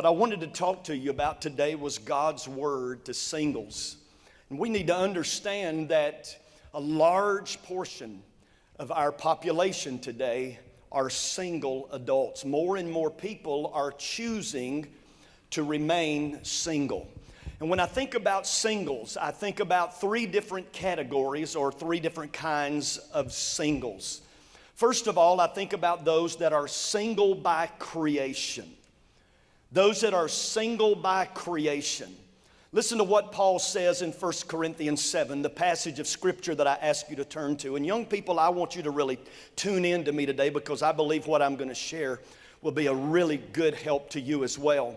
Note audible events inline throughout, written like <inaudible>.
What I wanted to talk to you about today was God's word to singles. And we need to understand that a large portion of our population today are single adults. More and more people are choosing to remain single. And when I think about singles, I think about three different categories or three different kinds of singles. First of all, I think about those that are single by creation. Those that are single by creation. Listen to what Paul says in 1 Corinthians 7, the passage of scripture that I ask you to turn to. And young people, I want you to really tune in to me today because I believe what I'm going to share will be a really good help to you as well.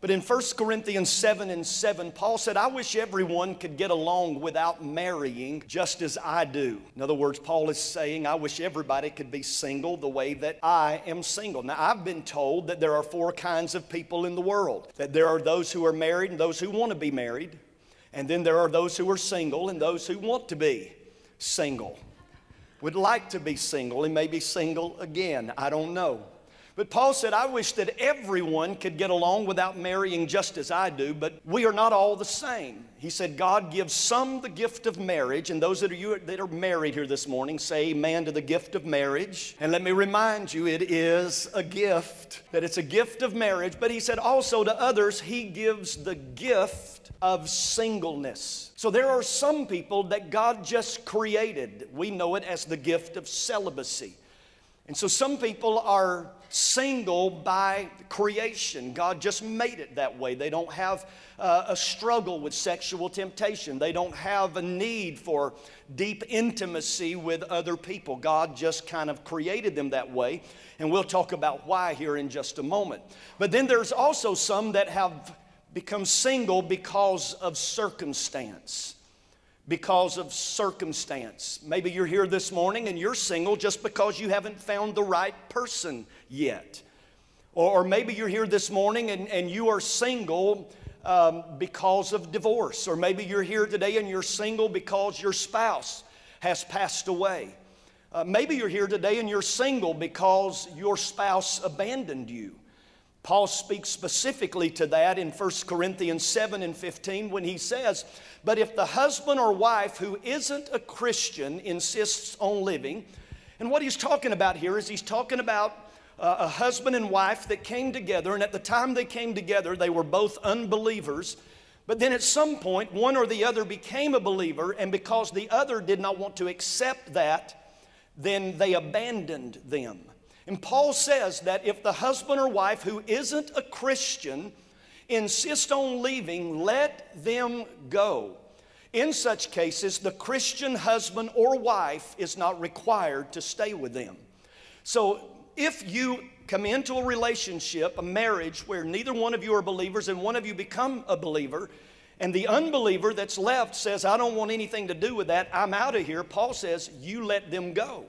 But in 1 Corinthians 7 and 7, Paul said, I wish everyone could get along without marrying just as I do. In other words, Paul is saying, I wish everybody could be single the way that I am single. Now, I've been told that there are four kinds of people in the world that there are those who are married and those who want to be married, and then there are those who are single and those who want to be single. Would like to be single and maybe single again. I don't know. But Paul said, I wish that everyone could get along without marrying just as I do, but we are not all the same. He said, God gives some the gift of marriage, and those that are, you, that are married here this morning say amen to the gift of marriage. And let me remind you, it is a gift, that it's a gift of marriage. But he said also to others, he gives the gift of singleness. So there are some people that God just created. We know it as the gift of celibacy. And so some people are single by creation. God just made it that way. They don't have uh, a struggle with sexual temptation, they don't have a need for deep intimacy with other people. God just kind of created them that way. And we'll talk about why here in just a moment. But then there's also some that have become single because of circumstance because of circumstance. Maybe you're here this morning and you're single just because you haven't found the right person yet. Or, or maybe you're here this morning and, and you are single um, because of divorce. Or maybe you're here today and you're single because your spouse has passed away. Uh, maybe you're here today and you're single because your spouse abandoned you. Paul speaks specifically to that in 1 Corinthians 7 and 15 when he says, But if the husband or wife who isn't a Christian insists on living, and what he's talking about here is he's talking about uh, a husband and wife that came together, and at the time they came together, they were both unbelievers. But then at some point, one or the other became a believer, and because the other did not want to accept that, then they abandoned them. And Paul says that if the husband or wife who isn't a Christian insist on leaving, let them go. In such cases, the Christian husband or wife is not required to stay with them. So if you come into a relationship, a marriage where neither one of you are believers and one of you become a believer, and the unbeliever that's left says, I don't want anything to do with that, I'm out of here, Paul says, you let them go.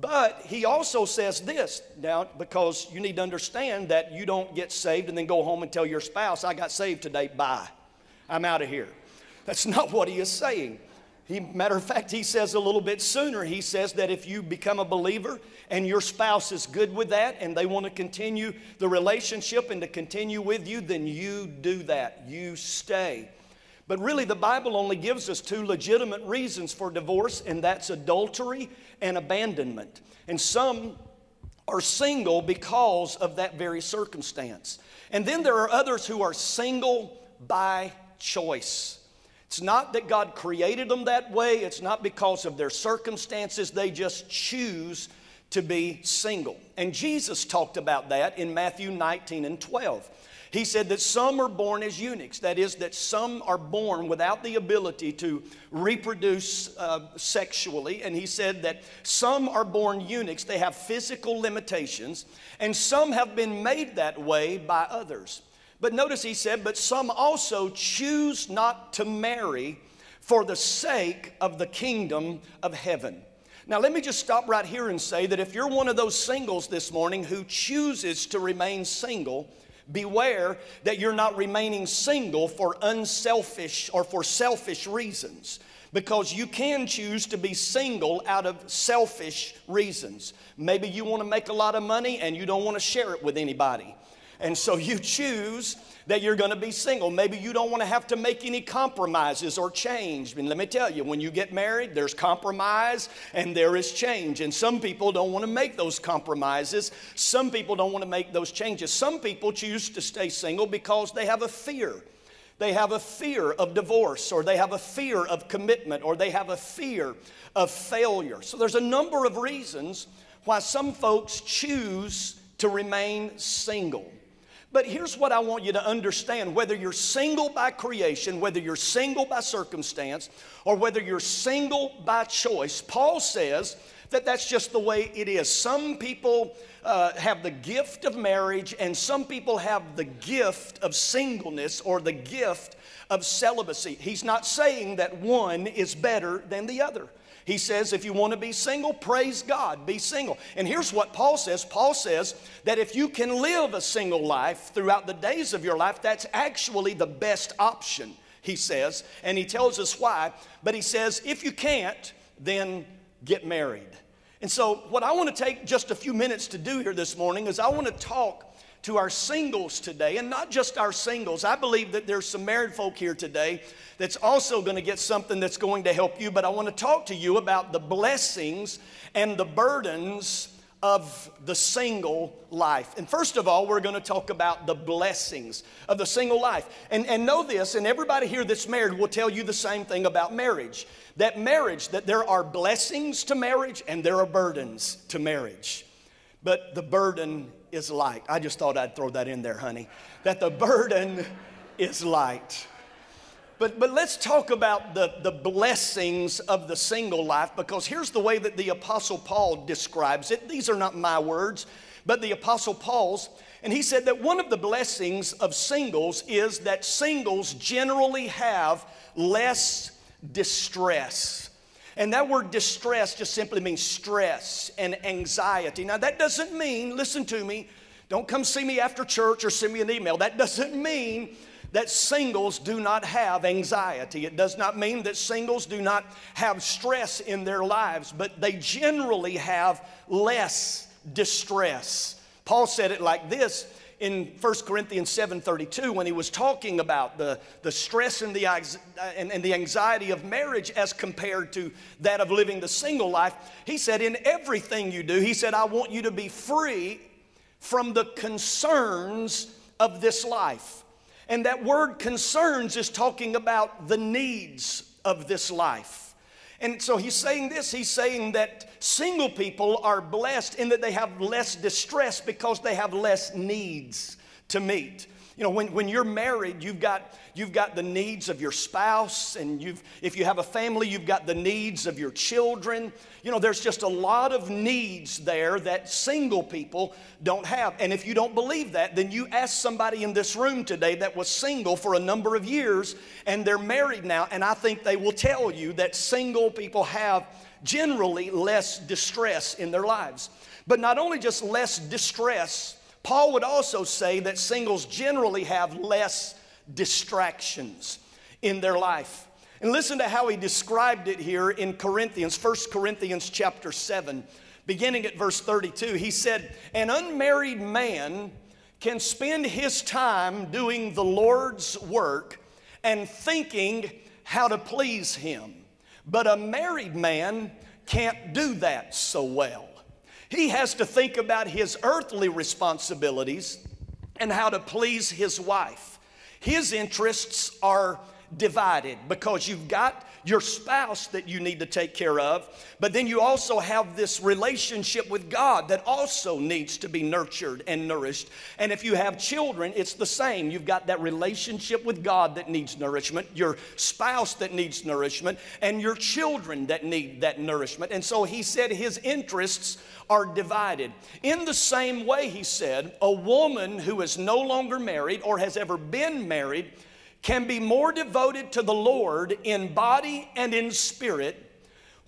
But he also says this now, because you need to understand that you don't get saved and then go home and tell your spouse, I got saved today, bye. I'm out of here. That's <laughs> not what he is saying. He, matter of fact, he says a little bit sooner, he says that if you become a believer and your spouse is good with that and they want to continue the relationship and to continue with you, then you do that. You stay. But really, the Bible only gives us two legitimate reasons for divorce, and that's adultery and abandonment. And some are single because of that very circumstance. And then there are others who are single by choice. It's not that God created them that way, it's not because of their circumstances, they just choose to be single. And Jesus talked about that in Matthew 19 and 12. He said that some are born as eunuchs. That is, that some are born without the ability to reproduce uh, sexually. And he said that some are born eunuchs. They have physical limitations. And some have been made that way by others. But notice he said, but some also choose not to marry for the sake of the kingdom of heaven. Now, let me just stop right here and say that if you're one of those singles this morning who chooses to remain single, Beware that you're not remaining single for unselfish or for selfish reasons because you can choose to be single out of selfish reasons. Maybe you want to make a lot of money and you don't want to share it with anybody. And so you <laughs> choose that you're going to be single. Maybe you don't want to have to make any compromises or change. And let me tell you, when you get married, there's compromise and there is change. And some people don't want to make those compromises. Some people don't want to make those changes. Some people choose to stay single because they have a fear. They have a fear of divorce, or they have a fear of commitment, or they have a fear of failure. So there's a number of reasons why some folks choose to remain single. But here's what I want you to understand whether you're single by creation, whether you're single by circumstance, or whether you're single by choice, Paul says that that's just the way it is. Some people uh, have the gift of marriage, and some people have the gift of singleness or the gift of celibacy. He's not saying that one is better than the other. He says, if you want to be single, praise God, be single. And here's what Paul says Paul says that if you can live a single life throughout the days of your life, that's actually the best option, he says. And he tells us why. But he says, if you can't, then get married. And so, what I want to take just a few minutes to do here this morning is I want to talk to our singles today, and not just our singles. I believe that there's some married folk here today that's also going to get something that's going to help you, but I want to talk to you about the blessings and the burdens of the single life. And first of all, we're going to talk about the blessings of the single life. And, and know this, and everybody here that's married will tell you the same thing about marriage that marriage, that there are blessings to marriage and there are burdens to marriage. But the burden is light. I just thought I'd throw that in there, honey. That the burden is light. But, but let's talk about the, the blessings of the single life because here's the way that the Apostle Paul describes it. These are not my words, but the Apostle Paul's. And he said that one of the blessings of singles is that singles generally have less distress. And that word distress just simply means stress and anxiety. Now, that doesn't mean, listen to me, don't come see me after church or send me an email. That doesn't mean that singles do not have anxiety. It does not mean that singles do not have stress in their lives, but they generally have less distress. Paul said it like this in 1 Corinthians 7:32 when he was talking about the, the stress and the, uh, and, and the anxiety of marriage as compared to that of living the single life. He said, In everything you do, he said, I want you to be free from the concerns of this life. And that word concerns is talking about the needs of this life. And so he's saying this he's saying that single people are blessed in that they have less distress because they have less needs to meet. You know, when, when you're married, you've got, you've got the needs of your spouse, and you've, if you have a family, you've got the needs of your children. You know, there's just a lot of needs there that single people don't have. And if you don't believe that, then you ask somebody in this room today that was single for a number of years and they're married now, and I think they will tell you that single people have generally less distress in their lives. But not only just less distress, Paul would also say that singles generally have less distractions in their life. And listen to how he described it here in Corinthians, 1 Corinthians chapter 7, beginning at verse 32. He said, An unmarried man can spend his time doing the Lord's work and thinking how to please him. But a married man can't do that so well. He has to think about his earthly responsibilities and how to please his wife. His interests are divided because you've got your spouse that you need to take care of, but then you also have this relationship with God that also needs to be nurtured and nourished. And if you have children, it's the same. You've got that relationship with God that needs nourishment, your spouse that needs nourishment, and your children that need that nourishment. And so he said his interests are divided. In the same way, he said, a woman who is no longer married or has ever been married can be more devoted to the Lord in body and in spirit,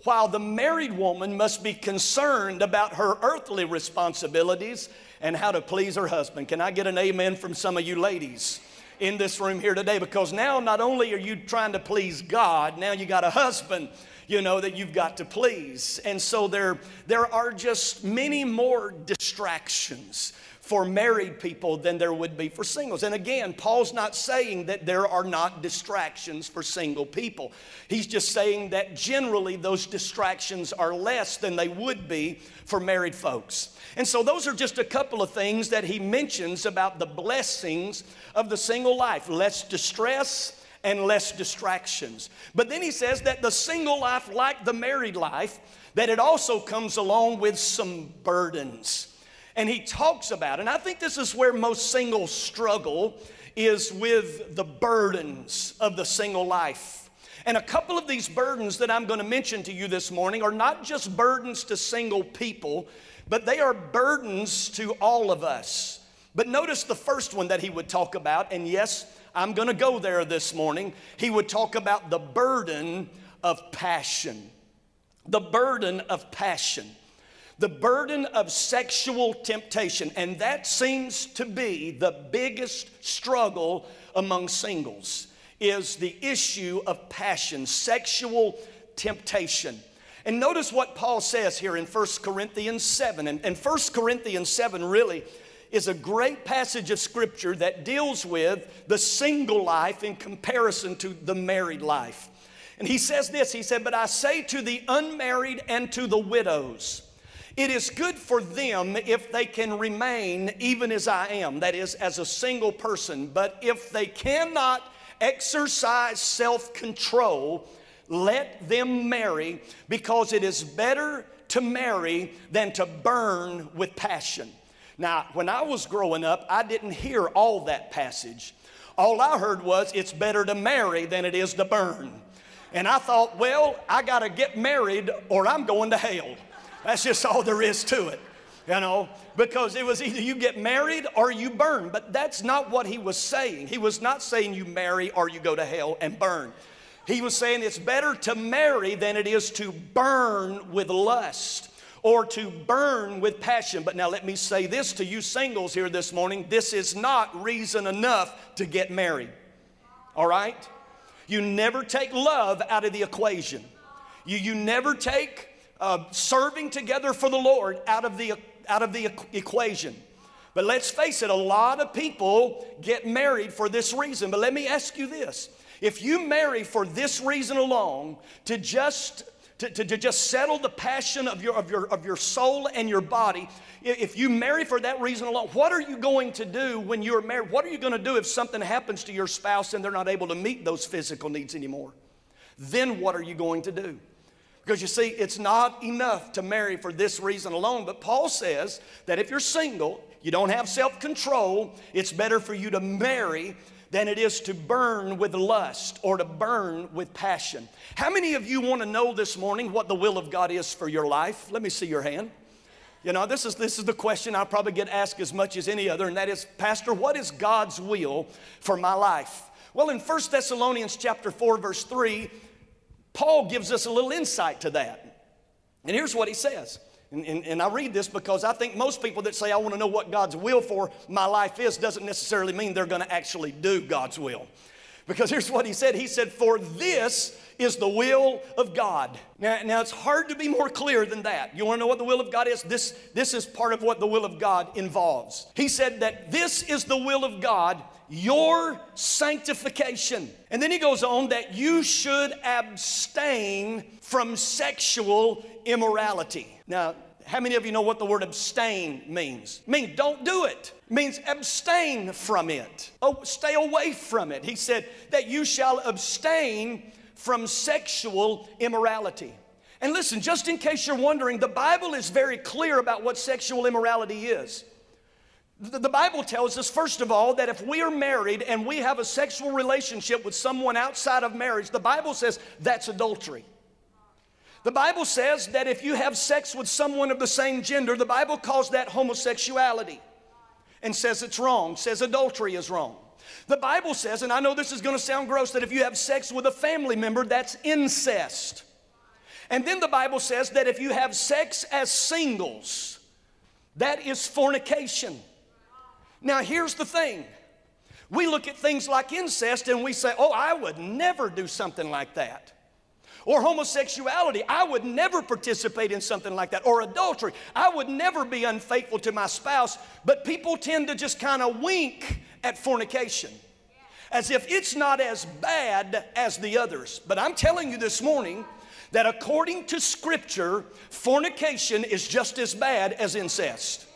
while the married woman must be concerned about her earthly responsibilities and how to please her husband. Can I get an amen from some of you ladies? In this room here today, because now not only are you trying to please God, now you got a husband you know, that you've got to please. And so there, there are just many more distractions for married people than there would be for singles. And again, Paul's not saying that there are not distractions for single people. He's just saying that generally those distractions are less than they would be for married folks. And so those are just a couple of things that he mentions about the blessings of the single life less distress and less distractions. But then he says that the single life, like the married life, that it also comes along with some burdens. And he talks about, and I think this is where most singles struggle, is with the burdens of the single life. And a couple of these burdens that I'm going to mention to you this morning are not just burdens to single people, but they are burdens to all of us. But notice the first one that he would talk about, and yes, I'm going to go there this morning. He would talk about the burden of passion. The burden of passion the burden of sexual temptation. And that seems to be the biggest struggle among singles is the issue of passion, sexual temptation. And notice what Paul says here in 1 Corinthians 7. And, and 1 Corinthians 7 really is a great passage of scripture that deals with the single life in comparison to the married life. And he says this He said, But I say to the unmarried and to the widows, it is good for them if they can remain even as I am, that is, as a single person. But if they cannot exercise self control, let them marry because it is better to marry than to burn with passion. Now, when I was growing up, I didn't hear all that passage. All I heard was it's better to marry than it is to burn. And I thought, well, I got to get married or I'm going to hell. That's just all there is to it, you know, because it was either you get married or you burn. But that's not what he was saying. He was not saying you marry or you go to hell and burn. He was saying it's better to marry than it is to burn with lust or to burn with passion. But now let me say this to you singles here this morning this is not reason enough to get married. All right? You never take love out of the equation. You, you never take uh, serving together for the Lord out of the, out of the equation. But let's face it, a lot of people get married for this reason. But let me ask you this if you marry for this reason alone, to just to, to, to, just settle the passion of your, of, your, of your soul and your body. If you marry for that reason alone, what are you going to do when you're married? What are you going to do if something happens to your spouse and they're not able to meet those physical needs anymore? Then what are you going to do? Because you see, it's not enough to marry for this reason alone. But Paul says that if you're single, you don't have self control, it's better for you to marry than it is to burn with lust or to burn with passion. How many of you want to know this morning what the will of God is for your life? Let me see your hand. You know, this is, this is the question I probably get asked as much as any other, and that is, Pastor, what is God's will for my life? Well, in 1 Thessalonians chapter 4, verse 3, Paul gives us a little insight to that. And here's what he says. And, and, and, I read this because I think most people that say, I want to know what God's will for my life is, doesn't necessarily mean they're going to actually do God's will. Because here's what he said He said, For this is the will of God. Now, now it's hard to be more clear than that. You want to know what the will of God is? This, this is part of what the will of God involves. He said that this is the will of God your sanctification. And then he goes on that you should abstain from sexual immorality. Now, how many of you know what the word abstain means? Means don't do it. it. means abstain from it. Oh, stay away from it. He said that you shall abstain from sexual immorality. And listen, just in case you're wondering, the Bible is very clear about what sexual immorality is. The Bible tells us, first of all, that if we are married and we have a sexual relationship with someone outside of marriage, the Bible says that's adultery. The Bible says that if you have sex with someone of the same gender, the Bible calls that homosexuality and says it's wrong, says adultery is wrong. The Bible says, and I know this is going to sound gross, that if you have sex with a family member, that's incest. And then the Bible says that if you have sex as singles, that is fornication. Now, here's the thing we look at things like incest and we say, oh, I would never do something like that. or homosexuality. I would never participate in something like that, or adultery. I would never be unfaithful to my spouse, but people tend to just kind of wink at fornication as if it's not as bad as the others. But I'm telling you this morning that according to Scripture, fornication is just as bad as incest.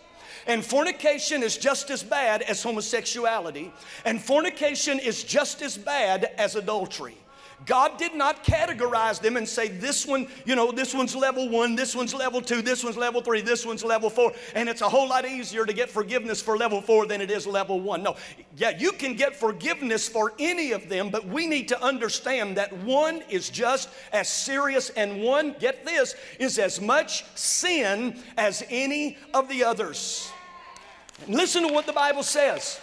And fornication is just as bad as homosexuality. And fornication is just as bad as adultery. God did not categorize them and say, this one, you know, this one's level one, this one's level two, this one's level three, this one's level four. And it's a whole lot easier to get forgiveness for level four than it is level one. No, yeah, you can get forgiveness for any of them, but we need to understand that one is just as serious, and one, get this, is as much sin as any of the others. Listen to what the Bible says.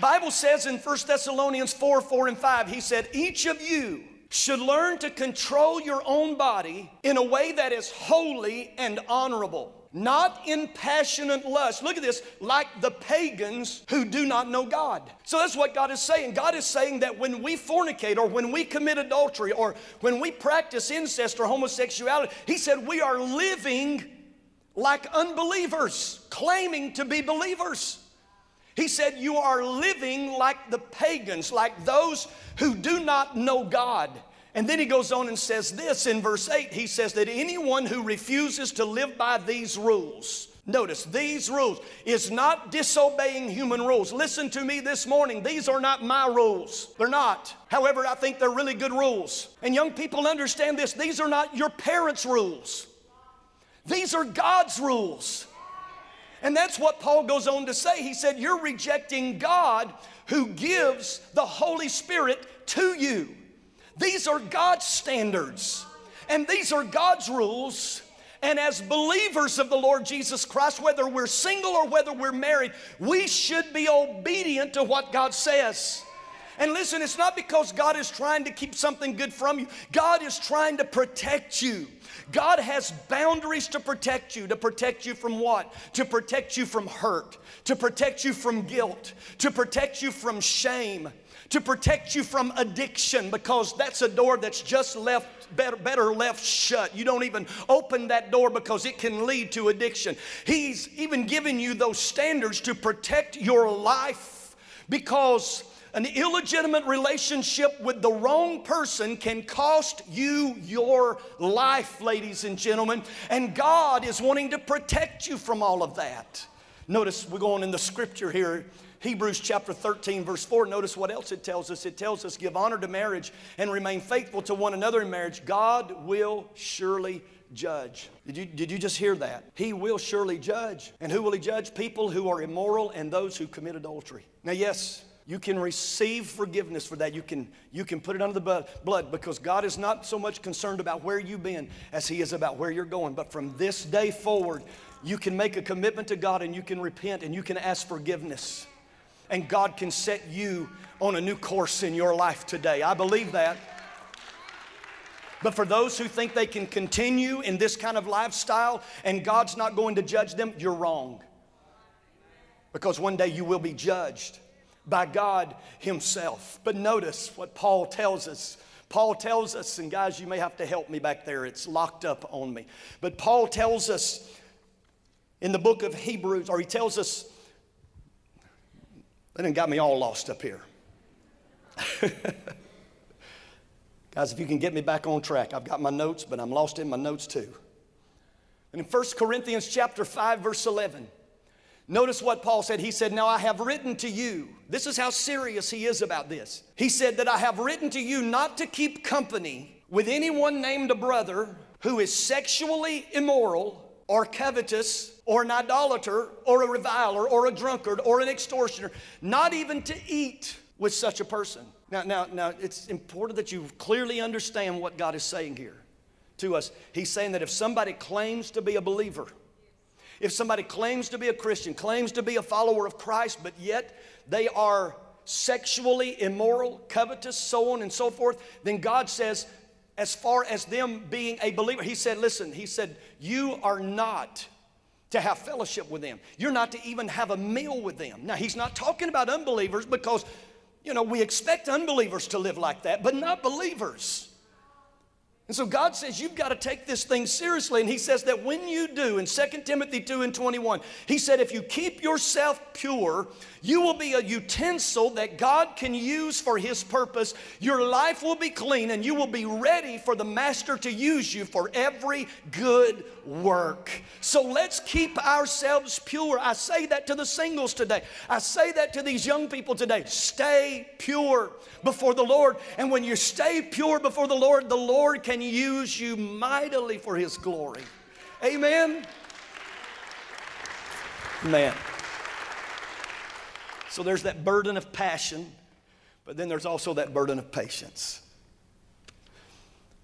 Bible says in 1 Thessalonians 4 4 and 5, he said, Each of you should learn to control your own body in a way that is holy and honorable, not in passionate lust. Look at this, like the pagans who do not know God. So that's what God is saying. God is saying that when we fornicate or when we commit adultery or when we practice incest or homosexuality, He said we are living like unbelievers, claiming to be believers. He said, You are living like the pagans, like those who do not know God. And then he goes on and says this in verse 8 he says that anyone who refuses to live by these rules, notice these rules, is not disobeying human rules. Listen to me this morning, these are not my rules. They're not. However, I think they're really good rules. And young people understand this these are not your parents' rules, these are God's rules. And that's what Paul goes on to say. He said, You're rejecting God who gives the Holy Spirit to you. These are God's standards, and these are God's rules. And as believers of the Lord Jesus Christ, whether we're single or whether we're married, we should be obedient to what God says. And listen, it's not because God is trying to keep something good from you, God is trying to protect you. God has boundaries to protect you. To protect you from what? To protect you from hurt, to protect you from guilt, to protect you from shame, to protect you from addiction, because that's a door that's just left better, better left shut. You don't even open that door because it can lead to addiction. He's even given you those standards to protect your life because an illegitimate relationship with the wrong person can cost you your life, ladies and gentlemen. And God is wanting to protect you from all of that. Notice we're going in the scripture here. Hebrews chapter 13, verse 4. Notice what else it tells us. It tells us, Give honor to marriage and remain faithful to one another in marriage. God will surely judge. Did you, did you just hear that? He will surely judge. And who will he judge? People who are immoral and those who commit adultery. Now, yes, you can receive forgiveness for that. You can, you can put it under the blood because God is not so much concerned about where you've been as He is about where you're going. But from this day forward, you can make a commitment to God and you can repent and you can ask forgiveness. And God can set you on a new course in your life today. I believe that. But for those who think they can continue in this kind of lifestyle and God's not going to judge them, you're wrong. Because one day you will be judged by God Himself. But notice what Paul tells us. Paul tells us, and guys, you may have to help me back there, it's locked up on me. But Paul tells us in the book of Hebrews, or he tells us, that done got me all lost up here. <laughs> Guys, if you can get me back on track, I've got my notes, but I'm lost in my notes too. And in 1 Corinthians chapter 5, verse 11, Notice what Paul said. He said, Now I have written to you. This is how serious he is about this. He said, That I have written to you not to keep company with anyone named a brother who is sexually immoral or covetous or an idolater or a reviler or a drunkard or an extortioner, not even to eat with such a person. Now, now, now, it's important that you clearly understand what God is saying here to us. He's saying that if somebody claims to be a believer, if somebody claims to be a Christian, claims to be a follower of Christ, but yet they are sexually immoral, covetous, so on and so forth, then God says, as far as them being a believer, He said, listen, He said, you are not to have fellowship with them. You're not to even have a meal with them. Now, He's not talking about unbelievers because, you know, we expect unbelievers to live like that, but not believers. And so God says you've got to take this thing seriously. And He says that when you do, in 2 Timothy 2 and 21, He said, if you keep yourself pure, you will be a utensil that God can use for His purpose. Your life will be clean and you will be ready for the Master to use you for every good work. So let's keep ourselves pure. I say that to the singles today. I say that to these young people today. Stay pure before the Lord. And when you stay pure before the Lord, the Lord can use you mightily for His glory. Amen. Man. So there's that burden of passion, but then there's also that burden of patience.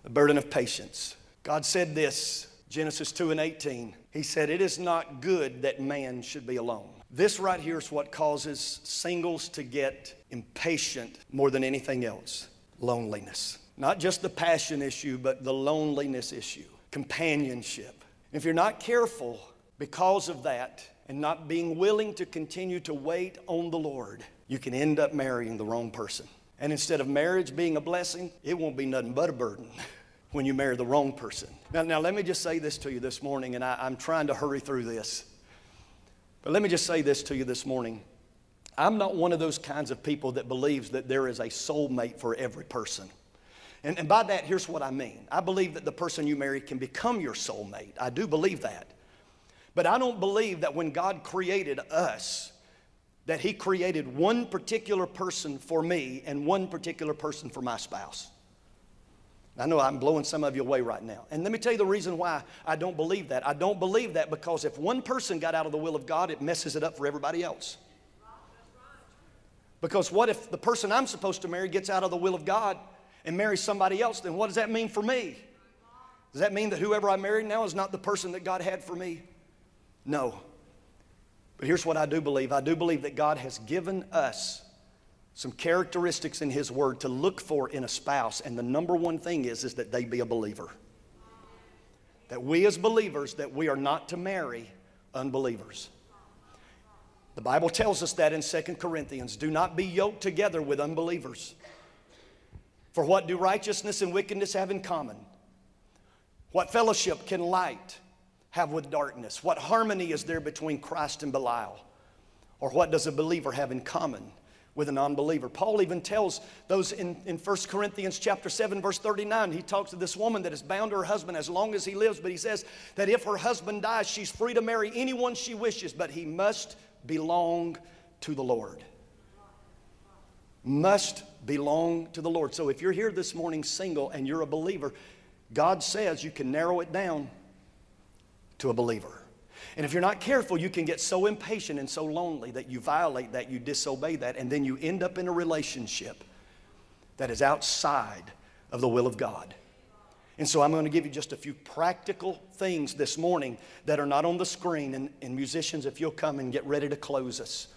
The burden of patience. God said this, Genesis 2 and 18. He said, It is not good that man should be alone. This right here is what causes singles to get impatient more than anything else loneliness. Not just the passion issue, but the loneliness issue, companionship. If you're not careful because of that and not being willing to continue to wait on the Lord, you can end up marrying the wrong person. And instead of marriage being a blessing, it won't be nothing but a burden <laughs> when you marry the wrong person. Now, now let me just say this to you this morning, and I, I'm trying to hurry through this. But let me just say this to you this morning. I'm not one of those kinds of people that believes that there is a soulmate for every person. And, and by that, here's what I mean I believe that the person you marry can become your soulmate. I do believe that. But I don't believe that when God created us, that He created one particular person for me and one particular person for my spouse. I know I'm blowing some of you away right now. And let me tell you the reason why I don't believe that. I don't believe that because if one person got out of the will of God, it messes it up for everybody else. Because what if the person I'm supposed to marry gets out of the will of God and marry somebody else? Then what does that mean for me? Does that mean that whoever I marry now is not the person that God had for me? No. But here's what I do believe I do believe that God has given us some characteristics in His Word to look for in a spouse. And the number one thing is, is that they be a believer. That we as believers, that we are not to marry unbelievers. The Bible tells us that in 2 Corinthians do not be yoked together with unbelievers. For what do righteousness and wickedness have in common? What fellowship can light have with darkness? What harmony is there between Christ and Belial? Or what does a believer have in common with an unbeliever? Paul even tells those in, in 1 Corinthians chapter 7, verse 39, he talks to this woman that is bound to her husband as long as he lives, but he says that if her husband dies, she's free to marry anyone she wishes, but he must belong to the Lord. Must belong to the Lord. So if you're here this morning single and you're a believer, God says you can narrow it down to a believer. And if you're not careful, you can get so impatient and so lonely that you violate that, you disobey that, and then you end up in a relationship that is outside of the will of God. And so I'm going to give you just a few practical things this morning that are not on the screen. And, and, musicians, if you'll come and get ready to close us.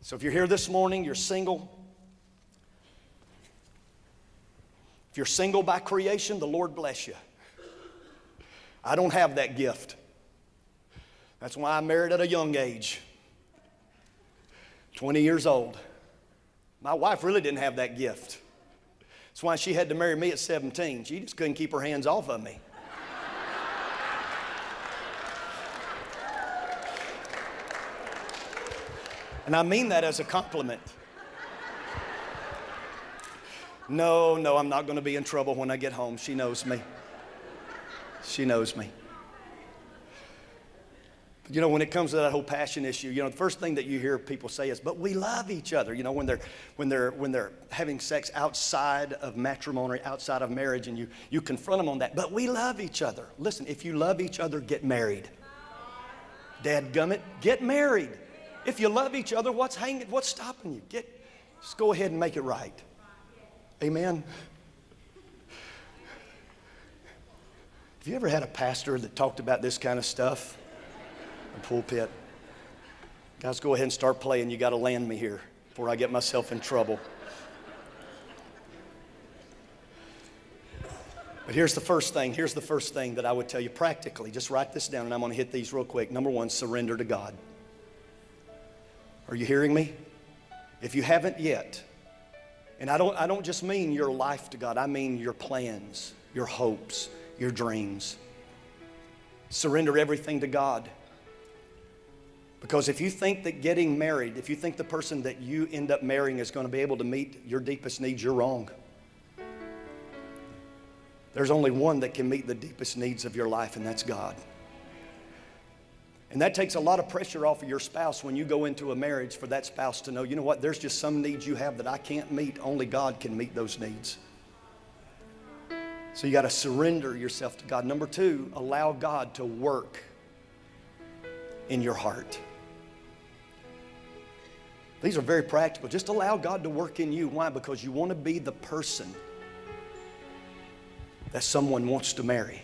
So if you're here this morning, you're single. If you're single by creation, the Lord bless you. I don't have that gift. That's why I married at a young age 20 years old. My wife really didn't have that gift. That's why she had to marry me at 17. She just couldn't keep her hands off of me. And I mean that as a compliment. No, no, I'm not going to be in trouble when I get home. She knows me. She knows me. You know, when it comes to that whole passion issue, you know, the first thing that you hear people say is, "But we love each other." You know, when they're when they're when they're having sex outside of matrimony, outside of marriage, and you you confront them on that. But we love each other. Listen, if you love each other, get married. Dad gummit, get married. If you love each other, what's hanging? What's stopping you? Get, just go ahead and make it right. Amen. Have you ever had a pastor that talked about this kind of stuff? the pulpit. Guys, go ahead and start playing. You got to land me here before I get myself in trouble. But here's the first thing. Here's the first thing that I would tell you practically. Just write this down, and I'm going to hit these real quick. Number one, surrender to God. Are you hearing me? If you haven't yet, and I don't, I don't just mean your life to God, I mean your plans, your hopes, your dreams. Surrender everything to God. Because if you think that getting married, if you think the person that you end up marrying is going to be able to meet your deepest needs, you're wrong. There's only one that can meet the deepest needs of your life, and that's God. And that takes a lot of pressure off of your spouse when you go into a marriage for that spouse to know, you know what, there's just some needs you have that I can't meet. Only God can meet those needs. So you got to surrender yourself to God. Number two, allow God to work in your heart. These are very practical. Just allow God to work in you. Why? Because you want to be the person that someone wants to marry.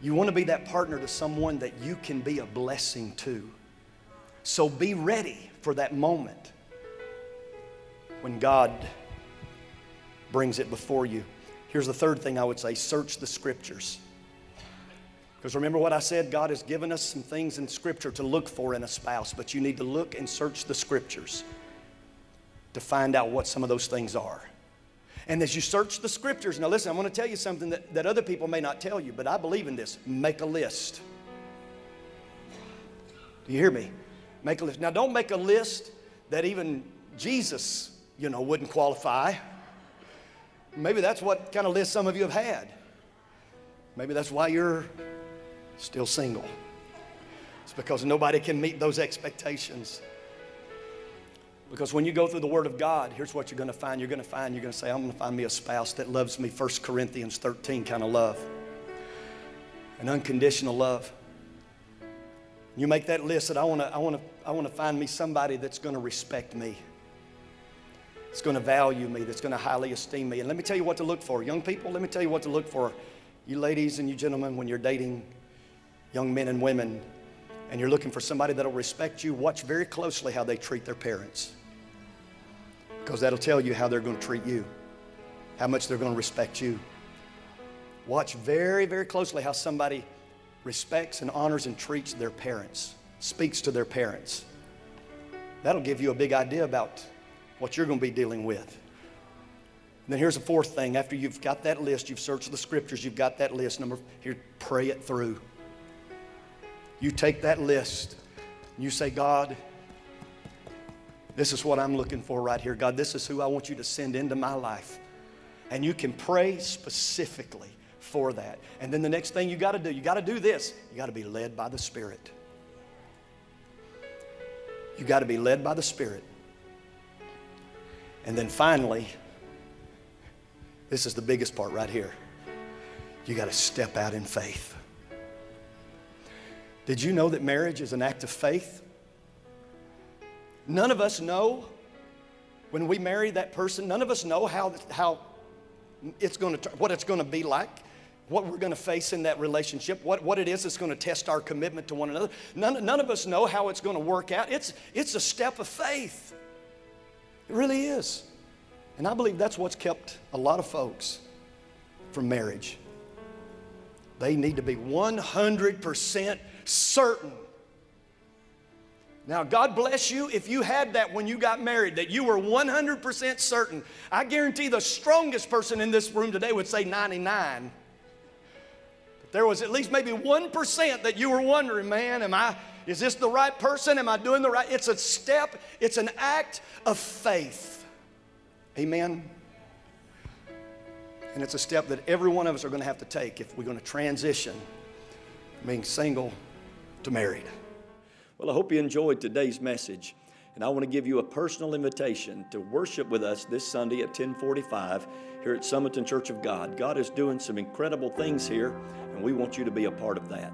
You want to be that partner to someone that you can be a blessing to. So be ready for that moment when God brings it before you. Here's the third thing I would say search the scriptures. Because remember what I said? God has given us some things in Scripture to look for in a spouse, but you need to look and search the Scriptures to find out what some of those things are. And as you search the Scriptures, now listen, I'm going to tell you something that, that other people may not tell you, but I believe in this. Make a list. Do you hear me? Make a list. Now, don't make a list that even Jesus, you know, wouldn't qualify. Maybe that's what kind of list some of you have had. Maybe that's why you're still single. It's because nobody can meet those expectations. Because when you go through the Word of God, here's what you're going to find. You're going to find, you're going to say, I'm going to find me a spouse that loves me, 1 Corinthians 13 kind of love, an unconditional love. You make that list that I want to, I want to, I want to find me somebody that's going to respect me, that's going to value me, that's going to highly esteem me. And let me tell you what to look for. Young people, let me tell you what to look for. You ladies and you gentlemen, when you're dating young men and women, and you're looking for somebody that'll respect you, watch very closely how they treat their parents. Because that'll tell you how they're going to treat you, how much they're going to respect you. Watch very, very closely how somebody respects and honors and treats their parents, speaks to their parents. That'll give you a big idea about what you're going to be dealing with. And then here's the fourth thing. After you've got that list, you've searched the scriptures, you've got that list. Number here, pray it through. You take that list and you say, God, this is what I'm looking for right here. God, this is who I want you to send into my life. And you can pray specifically for that. And then the next thing you got to do, you got to do this. You got to be led by the Spirit. You got to be led by the Spirit. And then finally, this is the biggest part right here. You got to step out in faith. Did you know that marriage is an act of faith? None of us know when we marry that person, none of us know how, how it's going to, what it's going to be like, what we're going to face in that relationship, what, what it is that's going to test our commitment to one another. None, none of us know how it's going to work out. It's, it's a step of faith. It really is. And I believe that's what's kept a lot of folks from marriage. They need to be 100% certain. Now, God bless you if you had that when you got married, that you were 100% certain. I guarantee the strongest person in this room today would say 99. But there was at least maybe 1% that you were wondering, man, am I, is this the right person? Am I doing the right? It's a step, it's an act of faith. Amen. And it's a step that every one of us are going to have to take if we're going to transition being single to married. Well, I hope you enjoyed today's message. And I want to give you a personal invitation to worship with us this Sunday at 1045 here at Summerton Church of God. God is doing some incredible things here, and we want you to be a part of that.